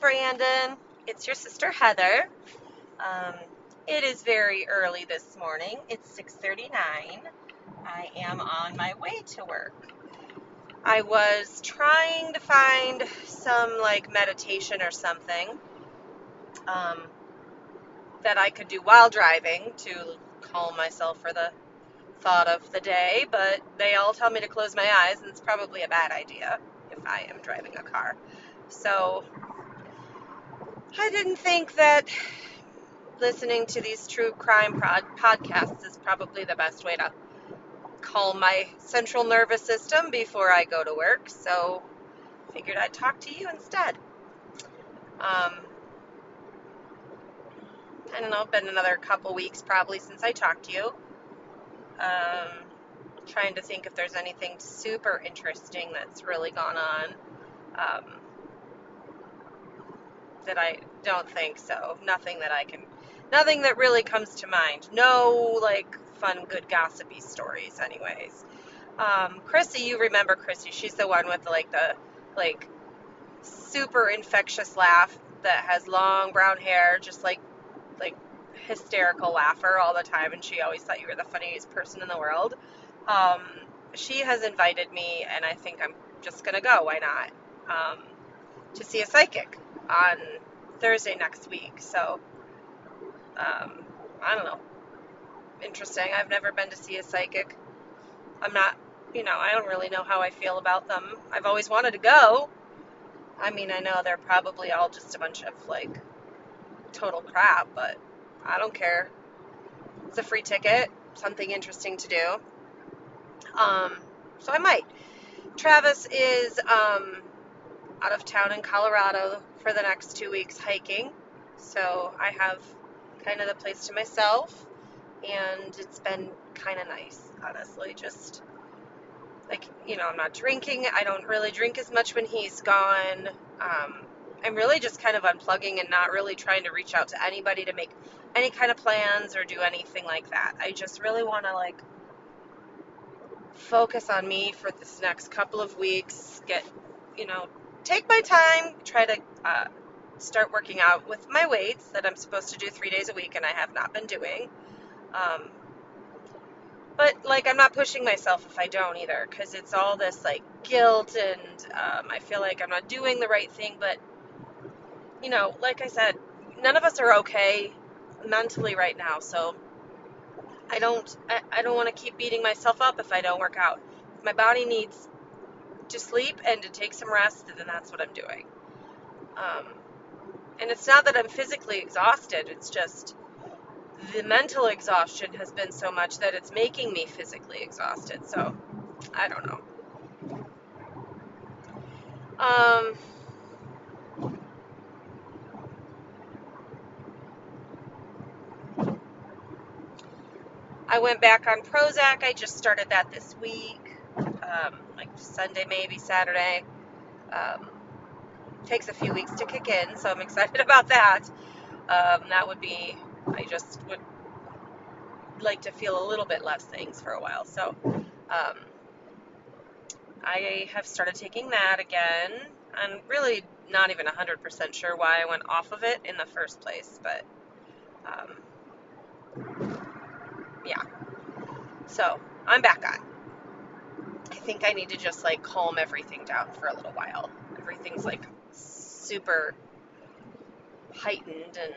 Brandon. It's your sister Heather. Um, it is very early this morning. It's 6:39. I am on my way to work. I was trying to find some like meditation or something um, that I could do while driving to calm myself for the thought of the day, but they all tell me to close my eyes, and it's probably a bad idea if I am driving a car. So I didn't think that listening to these true crime pod- podcasts is probably the best way to calm my central nervous system before I go to work. So figured I'd talk to you instead. Um, I don't know, been another couple weeks probably since I talked to you. Um, trying to think if there's anything super interesting that's really gone on. Um, that I don't think so. Nothing that I can, nothing that really comes to mind. No, like, fun, good, gossipy stories, anyways. Um, Chrissy, you remember Chrissy. She's the one with, like, the, like, super infectious laugh that has long brown hair, just like, like, hysterical laugher all the time, and she always thought you were the funniest person in the world. Um, she has invited me, and I think I'm just gonna go. Why not? Um, to see a psychic on Thursday next week. So, um, I don't know. Interesting. I've never been to see a psychic. I'm not, you know, I don't really know how I feel about them. I've always wanted to go. I mean, I know they're probably all just a bunch of like total crap, but I don't care. It's a free ticket, something interesting to do. Um, so I might. Travis is um, out of town in Colorado for the next two weeks hiking. So I have kind of the place to myself, and it's been kind of nice, honestly. Just like, you know, I'm not drinking. I don't really drink as much when he's gone. Um, I'm really just kind of unplugging and not really trying to reach out to anybody to make any kind of plans or do anything like that. I just really want to, like, focus on me for this next couple of weeks, get, you know, take my time, try to uh, start working out with my weights that I'm supposed to do three days a week and I have not been doing. Um, but like I'm not pushing myself if I don't either because it's all this like guilt and um, I feel like I'm not doing the right thing. But you know, like I said, none of us are okay mentally right now, so I don't I, I don't want to keep beating myself up if I don't work out. My body needs to sleep and to take some rest, then that's what I'm doing. Um, and it's not that I'm physically exhausted, it's just the mental exhaustion has been so much that it's making me physically exhausted. So, I don't know. Um, I went back on Prozac. I just started that this week, um, like Sunday, maybe Saturday. Um, takes a few weeks to kick in, so I'm excited about that. Um, that would be, I just would like to feel a little bit less things for a while. So um, I have started taking that again. I'm really not even 100% sure why I went off of it in the first place, but um, yeah. So I'm back on. I think I need to just like calm everything down for a little while. Everything's like super heightened and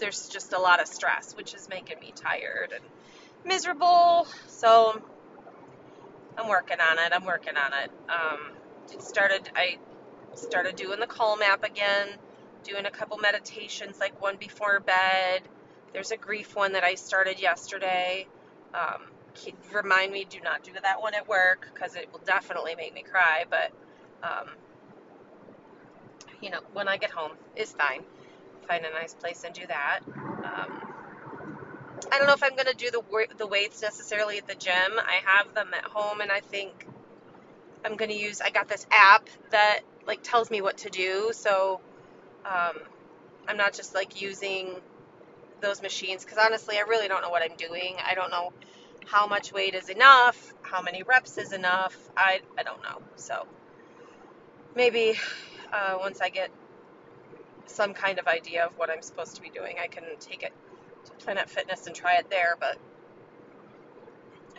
there's just a lot of stress, which is making me tired and miserable. So I'm working on it. I'm working on it. Um, it started. I started doing the Calm app again, doing a couple meditations, like one before bed. There's a grief one that I started yesterday. Um, remind me, do not do that one at work because it will definitely make me cry. But um, you know, when I get home is fine. Find a nice place and do that. Um, I don't know if I'm going to do the the weights necessarily at the gym. I have them at home, and I think I'm going to use. I got this app that like tells me what to do, so um, I'm not just like using those machines because honestly, I really don't know what I'm doing. I don't know how much weight is enough, how many reps is enough. I I don't know. So maybe uh, once I get some kind of idea of what I'm supposed to be doing. I can take it to Planet Fitness and try it there, but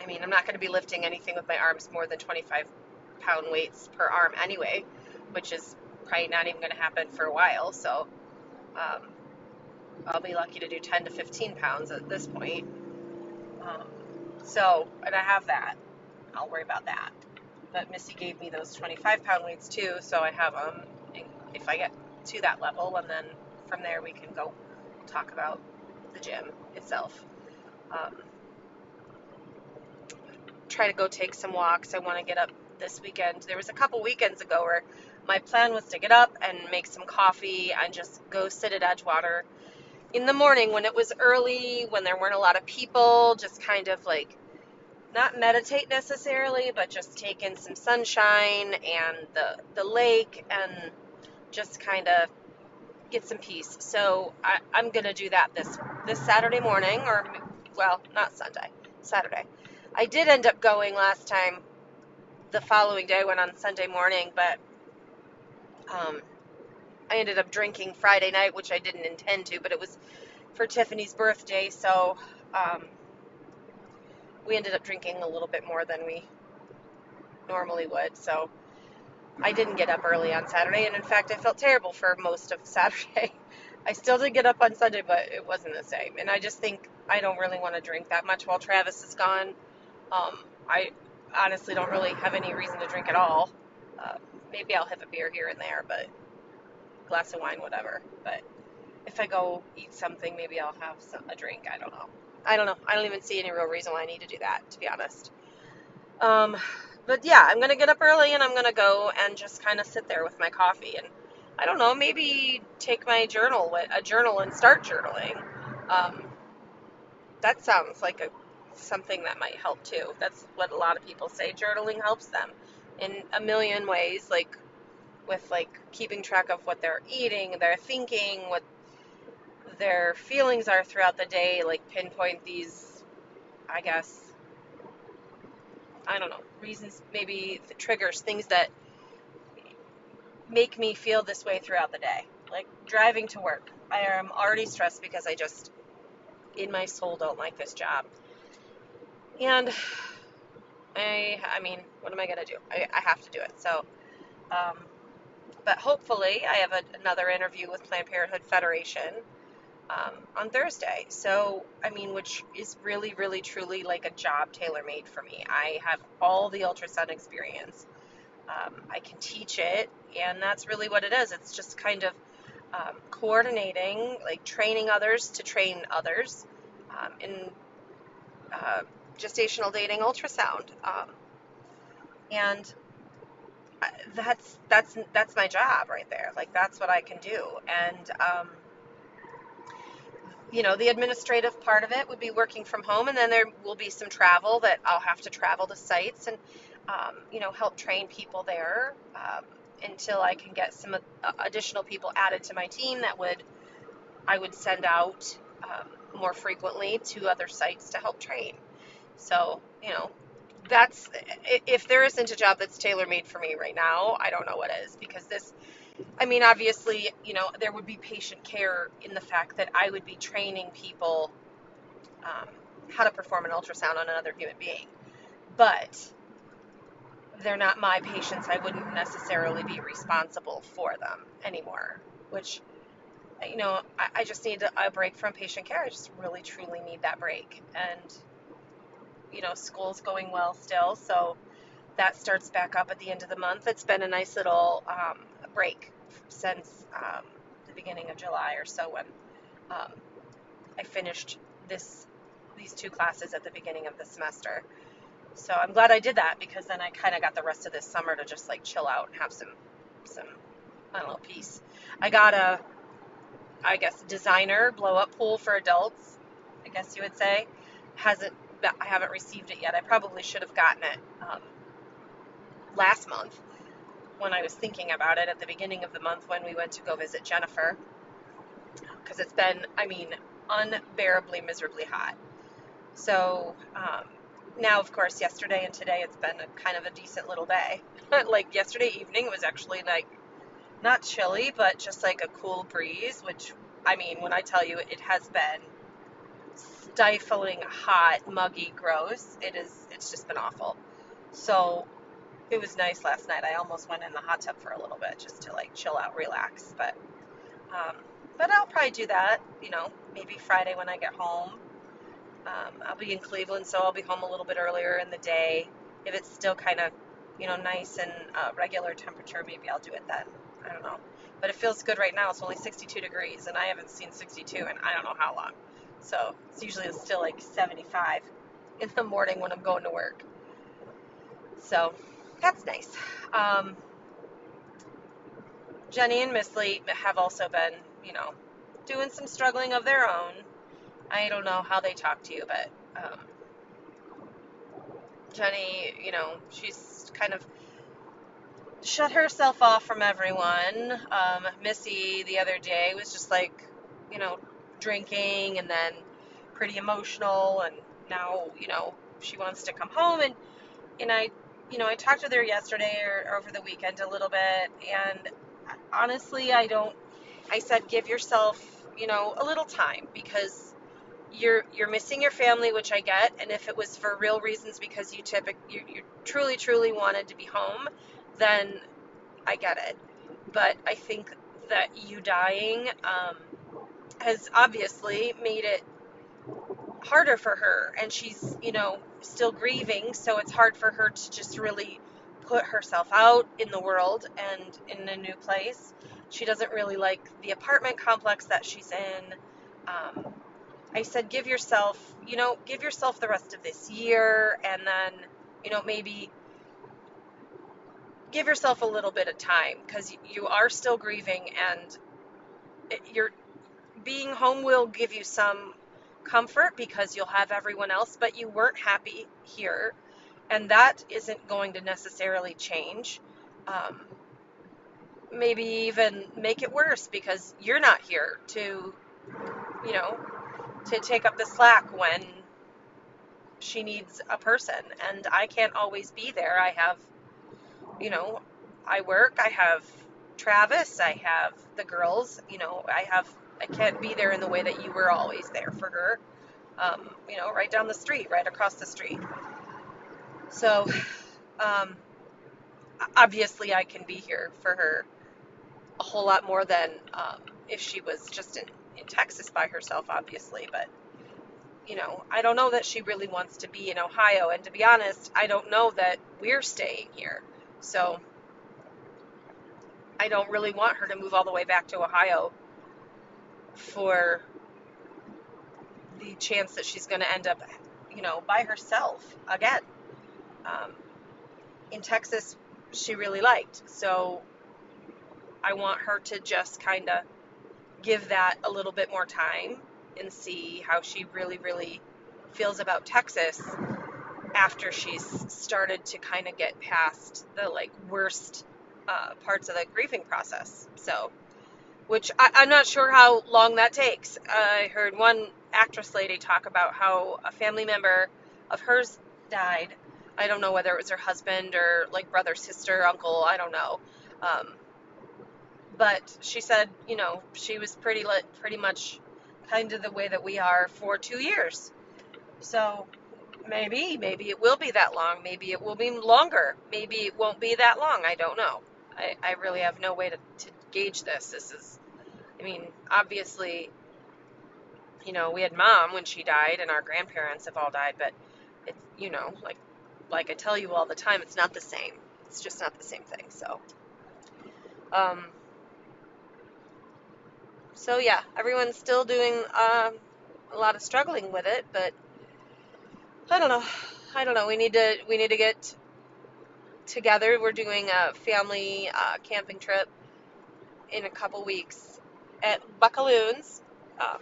I mean, I'm not going to be lifting anything with my arms more than 25 pound weights per arm anyway, which is probably not even going to happen for a while. So um, I'll be lucky to do 10 to 15 pounds at this point. Um, so, and I have that. I'll worry about that. But Missy gave me those 25 pound weights too, so I have them if I get to that level, and then from there we can go talk about the gym itself. Um, try to go take some walks. I want to get up this weekend. There was a couple weekends ago where my plan was to get up and make some coffee and just go sit at Edgewater in the morning when it was early, when there weren't a lot of people, just kind of like not meditate necessarily, but just take in some sunshine and the the lake and just kind of get some peace. So I, I'm gonna do that this this Saturday morning, or well, not Sunday, Saturday. I did end up going last time. The following day, I went on Sunday morning, but um, I ended up drinking Friday night, which I didn't intend to, but it was for Tiffany's birthday, so um, we ended up drinking a little bit more than we normally would. So I didn't get up early on Saturday, and in fact, I felt terrible for most of Saturday. I still did get up on Sunday, but it wasn't the same. And I just think I don't really want to drink that much while Travis is gone. Um, I honestly don't really have any reason to drink at all. Uh, maybe I'll have a beer here and there, but glass of wine, whatever. But if I go eat something, maybe I'll have some, a drink. I don't know. I don't know. I don't even see any real reason why I need to do that, to be honest. Um, but yeah, I'm gonna get up early and I'm gonna go and just kind of sit there with my coffee and I don't know, maybe take my journal, a journal, and start journaling. Um, that sounds like a something that might help too. That's what a lot of people say. Journaling helps them in a million ways, like with like keeping track of what they're eating, their thinking, what their feelings are throughout the day, like pinpoint these, I guess, I don't know, reasons, maybe the triggers, things that make me feel this way throughout the day. Like driving to work. I am already stressed because I just, in my soul, don't like this job. And I, I mean, what am I to do? I, I have to do it. So, um, but hopefully, I have a, another interview with Planned Parenthood Federation um, on Thursday. So, I mean, which is really, really, truly like a job tailor made for me. I have all the ultrasound experience. Um, I can teach it, and that's really what it is. It's just kind of um, coordinating, like training others to train others um, in uh, gestational dating ultrasound. Um, and that's that's that's my job right there. Like that's what I can do. And um, you know, the administrative part of it would be working from home, and then there will be some travel that I'll have to travel to sites and um, you know help train people there um, until I can get some uh, additional people added to my team that would I would send out um, more frequently to other sites to help train. So you know that's if there isn't a job that's tailor made for me right now, I don't know what is because this I mean, obviously, you know, there would be patient care in the fact that I would be training people um, how to perform an ultrasound on another human being. But they're not my patients. I wouldn't necessarily be responsible for them anymore, which, you know, I, I just need a break from patient care. I just really, truly need that break. And, you know, school's going well still, so that starts back up at the end of the month. It's been a nice little um, break since um, the beginning of July or so when um, I finished this these two classes at the beginning of the semester. So I'm glad I did that because then I kind of got the rest of this summer to just like chill out and have some some I don't know peace. I got a I guess designer blow up pool for adults. I guess you would say hasn't I haven't received it yet. I probably should have gotten it um, last month when I was thinking about it at the beginning of the month when we went to go visit Jennifer. Because it's been, I mean, unbearably miserably hot. So um, now, of course, yesterday and today it's been a kind of a decent little day. like yesterday evening it was actually like not chilly, but just like a cool breeze, which I mean, when I tell you it has been stifling hot, muggy, gross, it is it's just been awful. So it was nice last night. I almost went in the hot tub for a little bit just to like chill out, relax. But um, but I'll probably do that. You know, maybe Friday when I get home. Um, I'll be in Cleveland, so I'll be home a little bit earlier in the day. If it's still kind of you know nice and uh, regular temperature, maybe I'll do it then. I don't know. But it feels good right now. It's only 62 degrees, and I haven't seen 62 in I don't know how long. So it's usually still like 75 in the morning when I'm going to work. So that's nice. Um, Jenny and Missy have also been, you know, doing some struggling of their own. I don't know how they talk to you, but um, Jenny, you know, she's kind of shut herself off from everyone. Um, Missy the other day was just like, you know, drinking and then pretty emotional, and now, you know, she wants to come home and and I you know, I talked with her yesterday or, over the weekend a little bit, and honestly, I don't. I said, give yourself, you know, a little time because you're you're missing your family, which I get, and if it was for real reasons because you typically you, you truly truly wanted to be home, then I get it. But I think that you dying um, has obviously made it harder for her and she's you know still grieving so it's hard for her to just really put herself out in the world and in a new place. She doesn't really like the apartment complex that she's in. Um, i said give yourself you know give yourself the rest of this year and then you know maybe give yourself a little bit of time because you are still grieving and it, you're being home will give you some comfort because you'll have everyone else, but you weren't happy here. And that isn't going to necessarily change. Um, maybe even make it worse because you're not here to, you know, to take up the slack when she needs a person. And I can't always be there. I have, you know, I work, I have Travis, I have the girls, you know, I have I can't be there in the way that you were always there for her. Um, you know, right down the street, right across the street. So, um, obviously, I can be here for her a whole lot more than um, if she was just in, in Texas by herself, obviously. But, you know, I don't know that she really wants to be in Ohio. And to be honest, I don't know that we're staying here. So, I don't really want her to move all the way back to Ohio for the chance that she's going to end up, you know, by herself again. Um, in Texas, she really liked. So I want her to just kind of give that a little bit more time and see how she really, really feels about Texas after she's started to kind of get past the like worst uh, parts of the grieving process. So which I, am not sure how long that takes. I heard one actress lady talk about how a family member of hers died. I don't know whether it was her husband or like brother, sister, uncle. I don't know. Um, but she said, you know, she was pretty pretty much kind of the way that we are for two years. So maybe, maybe it will be that long. Maybe it will be longer. Maybe it won't be that long. I don't know. I, I really have no way to, to gauge this. This is, I mean, obviously, you know, we had mom when she died, and our grandparents have all died, but it's, you know, like, like I tell you all the time, it's not the same. It's just not the same thing. So, um, so yeah, everyone's still doing uh, a lot of struggling with it, but I don't know. I don't know. We need to we need to get together. We're doing a family uh, camping trip in a couple weeks at Buckaloons. Um,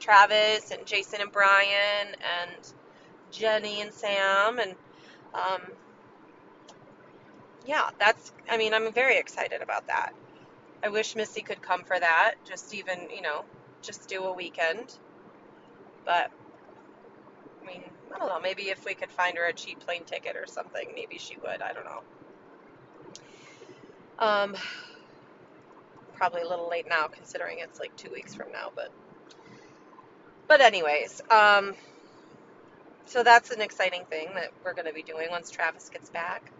Travis and Jason and Brian and Jenny and Sam and um, yeah, that's. I mean, I'm very excited about that. I wish Missy could come for that. Just even you know, just do a weekend. But I mean, I don't know. Maybe if we could find her a cheap plane ticket or something, maybe she would. I don't know. Um, probably a little late now considering it's like two weeks from now, but but anyways, um, so that's an exciting thing that we're going to be doing once Travis gets back.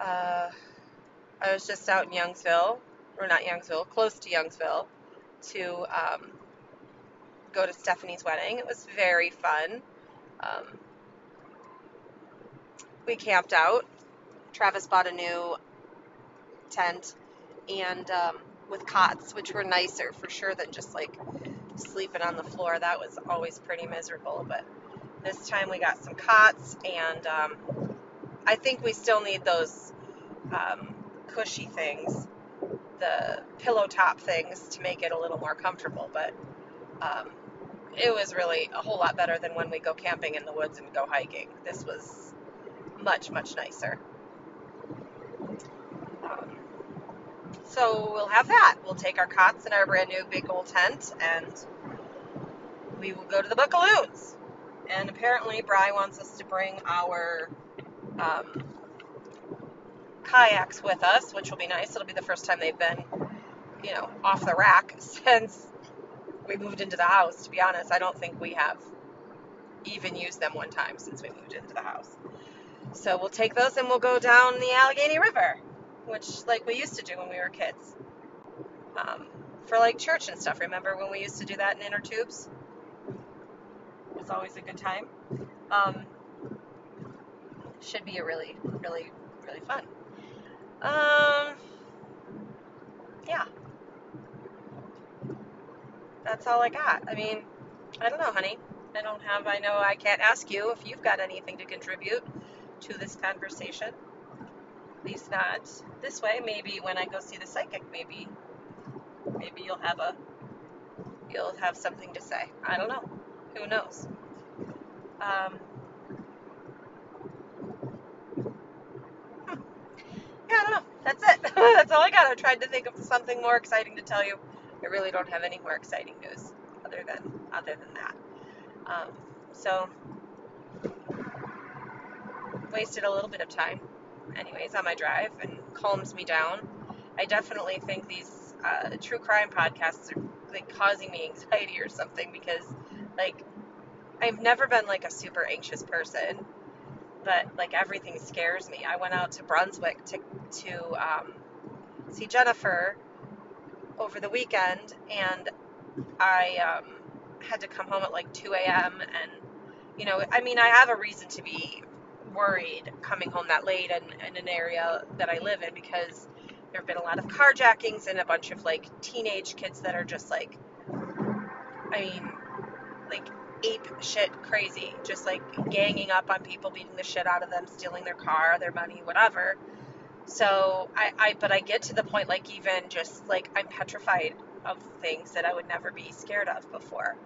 Uh, I was just out in Youngsville, or not Youngsville, close to Youngsville, to um, go to Stephanie's wedding. It was very fun. Um, we camped out. Travis bought a new tent and um, with cots, which were nicer for sure than just like sleeping on the floor. That was always pretty miserable. But this time we got some cots, and um, I think we still need those um, cushy things, the pillow top things, to make it a little more comfortable. But um, it was really a whole lot better than when we go camping in the woods and go hiking. This was much, much nicer. So we'll have that. We'll take our cots and our brand new big old tent and we will go to the Buckaloons. And apparently, Bry wants us to bring our um, kayaks with us, which will be nice. It'll be the first time they've been, you know, off the rack since we moved into the house. To be honest, I don't think we have even used them one time since we moved into the house. So we'll take those and we'll go down the Allegheny River, which like we used to do when we were kids. Um, for like church and stuff. Remember when we used to do that in inner tubes? It was always a good time. Um, should be a really, really, really fun. Um, yeah. That's all I got. I mean, I don't know, honey. I don't have, I know I can't ask you if you've got anything to contribute to this conversation. At least not this way. Maybe when I go see the psychic, maybe, maybe you'll have a, you'll have something to say. I don't know. Who knows? Um, yeah, I don't know. That's it. That's all I got. I tried to think of something more exciting to tell you. I really don't have any more exciting news other than other than that. Um, so wasted a little bit of time, anyways, on my drive and calms me down. I definitely think these uh, true crime podcasts are like causing me anxiety or something because, like, I've never been like a super anxious person, but like everything scares me. I went out to Brunswick to to um, see Jennifer over the weekend, and I um, had to come home at like 2 a.m. and you know, I mean, I have a reason to be worried coming home that late in, in an area that I live in because there have been a lot of carjackings and a bunch of like teenage kids that are just like, I mean, like ape shit crazy, just like ganging up on people, beating the shit out of them, stealing their car, their money, whatever. So I, I, but I get to the point like even just like I'm petrified of things that I would never be scared of before.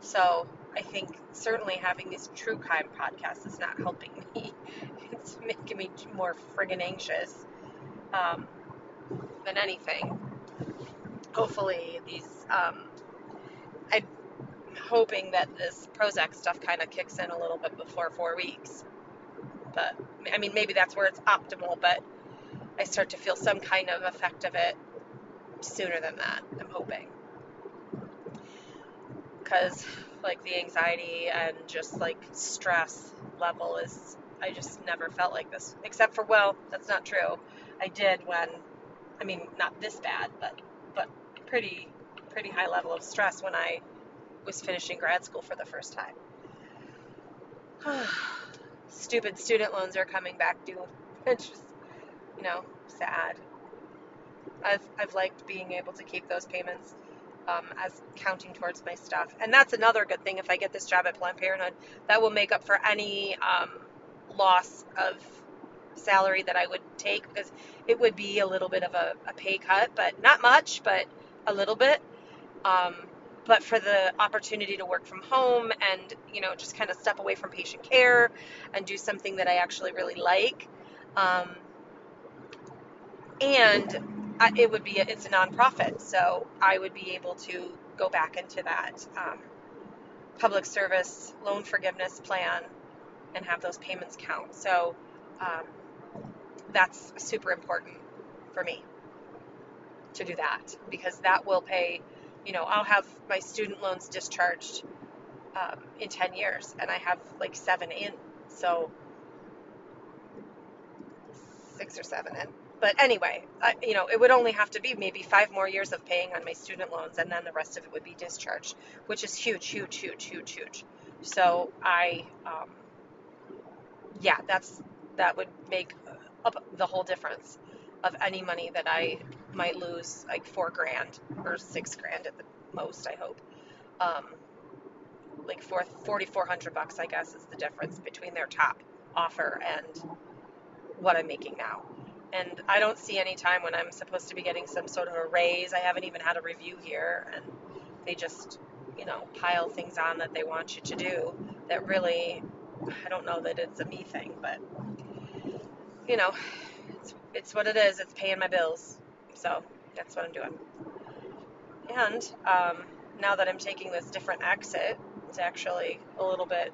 So I think certainly having this true crime podcast is not helping me. It's making me more friggin' anxious um, than anything. Hopefully, these. Um, I'm hoping that this Prozac stuff kind of kicks in a little bit before four weeks. But I mean, maybe that's where it's optimal. But I start to feel some kind of effect of it sooner than that. I'm hoping because like the anxiety and just like stress level is I just never felt like this except for well that's not true. I did when I mean not this bad but but pretty pretty high level of stress when I was finishing grad school for the first time. Stupid student loans are coming back due. It's just you know sad. I've I've liked being able to keep those payments um, as counting towards my stuff. And that's another good thing if I get this job at Planned Parenthood. That will make up for any um, loss of salary that I would take because it would be a little bit of a, a pay cut, but not much, but a little bit. Um, but for the opportunity to work from home and you know just kind of step away from patient care and do something that I actually really like. Um, and It would be a, it's a nonprofit, so I would be able to go back into that um, public service loan forgiveness plan and have those payments count. So um, that's super important for me to do that because that will pay, you know, I'll have my student loans discharged um, in 10 years and I have like seven in. So six or seven in. But anyway, I, you know, it would only have to be maybe five more years of paying on my student loans and then the rest of it would be discharged, which is huge, huge, huge, huge, huge. So I, um, yeah, that's, that would make up the whole difference of any money that I might lose, like four grand or six grand at the most, I hope. Um, like four, 4,400 bucks, I guess, is the difference between their top offer and what I'm making now. And I don't see any time when I'm supposed to be getting some sort of a raise. I haven't even had a review here, and they just, you know, pile things on that they want you to do that really, I don't know that it's a me thing, but, you know, it's, it's what it is. It's paying my bills. So that's what I'm doing. And um, now that I'm taking this different exit, it's actually a little bit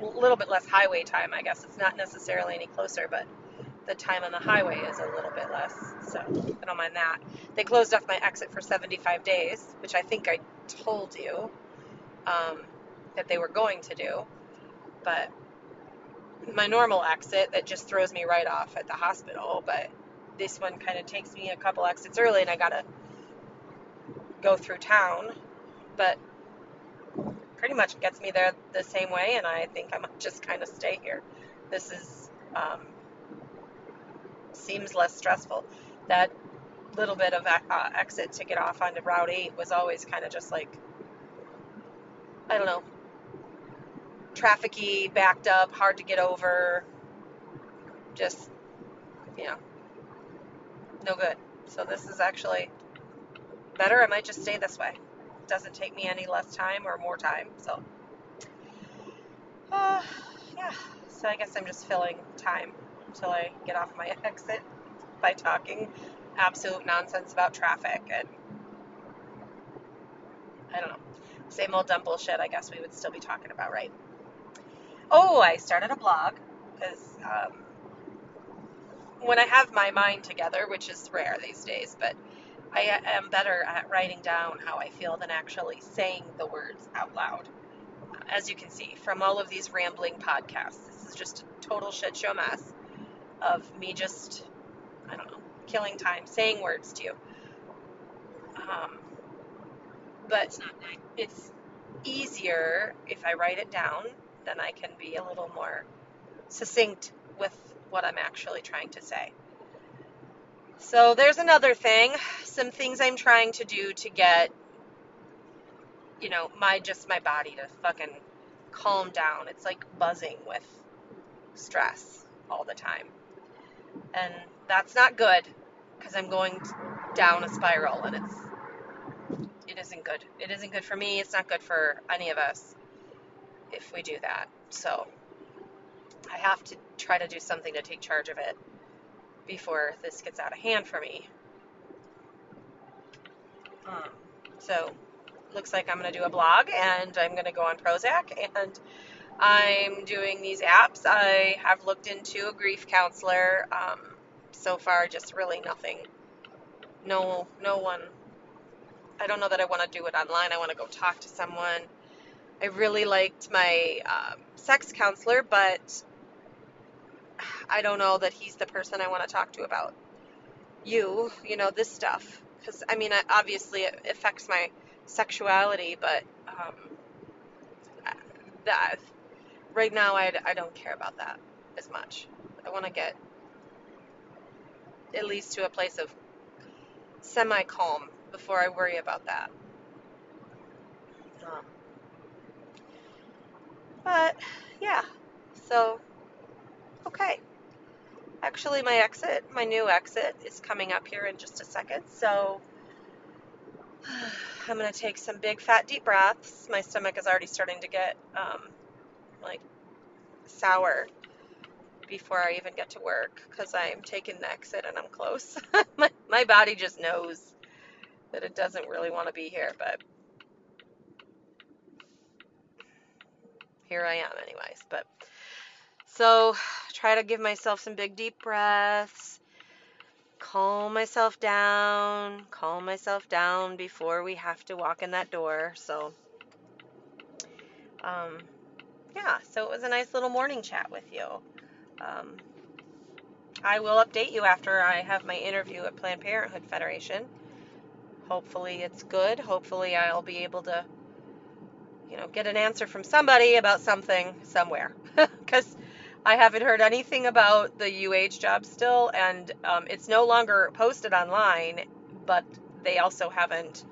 a little bit less highway time, I guess. It's not necessarily any closer, but the time on the highway is a little bit less. So I don't mind that. They closed off my exit for 75 days, which I think I told you um, that they were going to do. But my normal exit that just throws me right off at the hospital, but this one kind of takes me a couple exits early and I gotta go through town. But pretty much gets me there the same way, and I think I might just kind of stay here. This is um, seems less stressful. That little bit of uh, exit to get off onto Route 8 was always kind of just like, I don't know, trafficy, backed up, hard to get over, just, you know, no good. So this is actually better. I might just stay this way It doesn't take me any less time or more time. So, uh, yeah. So I guess I'm just filling time until I get off my exit by talking absolute nonsense about traffic and I don't know. Same old dumb bullshit. I guess we would still be talking about, right? Oh, I started a blog because um, when I have my mind together, which is rare these days, but I am better at writing down how I feel than actually saying the words out loud. As you can see from all of these rambling podcasts, this is just a total shit show mess of me just, I don't know, killing time, saying words to you. Um, but it's easier if I write it down, then I can be a little more succinct with what I'm actually trying to say. So there's another thing, some things I'm trying to do to get you know, my just my body to fucking calm down. It's like buzzing with stress all the time. And that's not good because I'm going down a spiral and it's it isn't good. It isn't good for me. It's not good for any of us if we do that. So I have to try to do something to take charge of it before this gets out of hand for me. Um, so, looks like I'm going to do a blog and I'm going to go on Prozac and I'm doing these apps. I have looked into a grief counselor. Um, so far, just really nothing. No, no one. I don't know that I want to do it online. I want to go talk to someone. I really liked my um, sex counselor, but I don't know that he's the person I want to talk to about you, you know, this stuff. Because, I mean, obviously it affects my sexuality, but um, that right now I, I don't care about that as much. I want to get at least to a place of semi calm before I worry about that. Um, but yeah, so okay. Actually, my exit, my new exit, is coming up here in just a second. So I'm going to take some big, fat, deep breaths. My stomach is already starting to get um, like sour before I even get to work because I'm taking the exit and I'm close. my, my body just knows that it doesn't really want to be here, but here I am, anyways. But so try to give myself some big deep breaths. calm myself down, calm myself down before we have to walk in that door. So, um, yeah, so it was a nice little morning chat with you. Um, I will update you after I have my interview at Planned Parenthood Federation. Hopefully it's good. Hopefully I'll be able to, you know, get an answer from somebody about something somewhere. Because I haven't heard anything about the UH job still, and um, it's no longer posted online, but they also haven't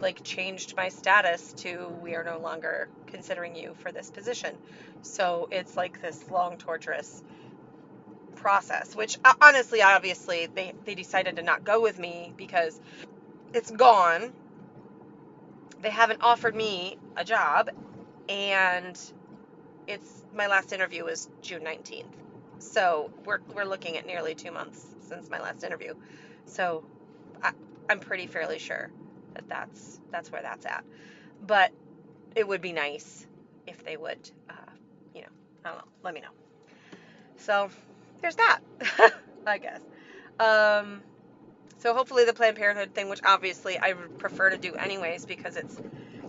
like changed my status to we are no longer considering you for this position. So it's like this long, torturous process, which uh, honestly, obviously, they, they decided to not go with me because it's gone. They haven't offered me a job, and it's my last interview was June 19th. So we're, we're looking at nearly two months since my last interview. So I, I'm pretty fairly sure that that's that's where that's at. But it would be nice if they would, uh, you know, I don't know, let me know. So there's that, I guess. Um, so hopefully the Planned Parenthood thing, which obviously I would prefer to do anyways because it's,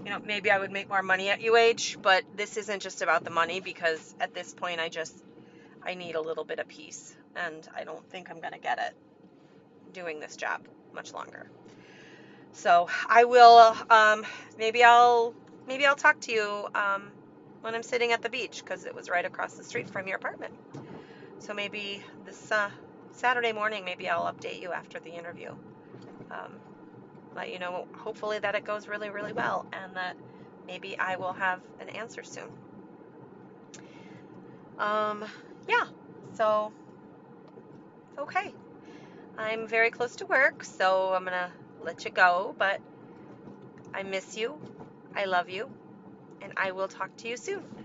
you know, maybe I would make more money at UH, but this isn't just about the money because at this point I just, I need a little bit of peace and I don't think I'm going to get it doing this job much longer. So I will, um, maybe I'll, maybe I'll talk to you, um, when I'm sitting at the beach because it was right across the street from your apartment. So maybe this uh, Saturday morning, maybe I'll update you after the interview. Um, let you know, hopefully, that it goes really, really well and that maybe I will have an answer soon. Um, yeah, so, okay. I'm very close to work, so I'm going to let you go, but I miss you. I love you, and I will talk to you soon.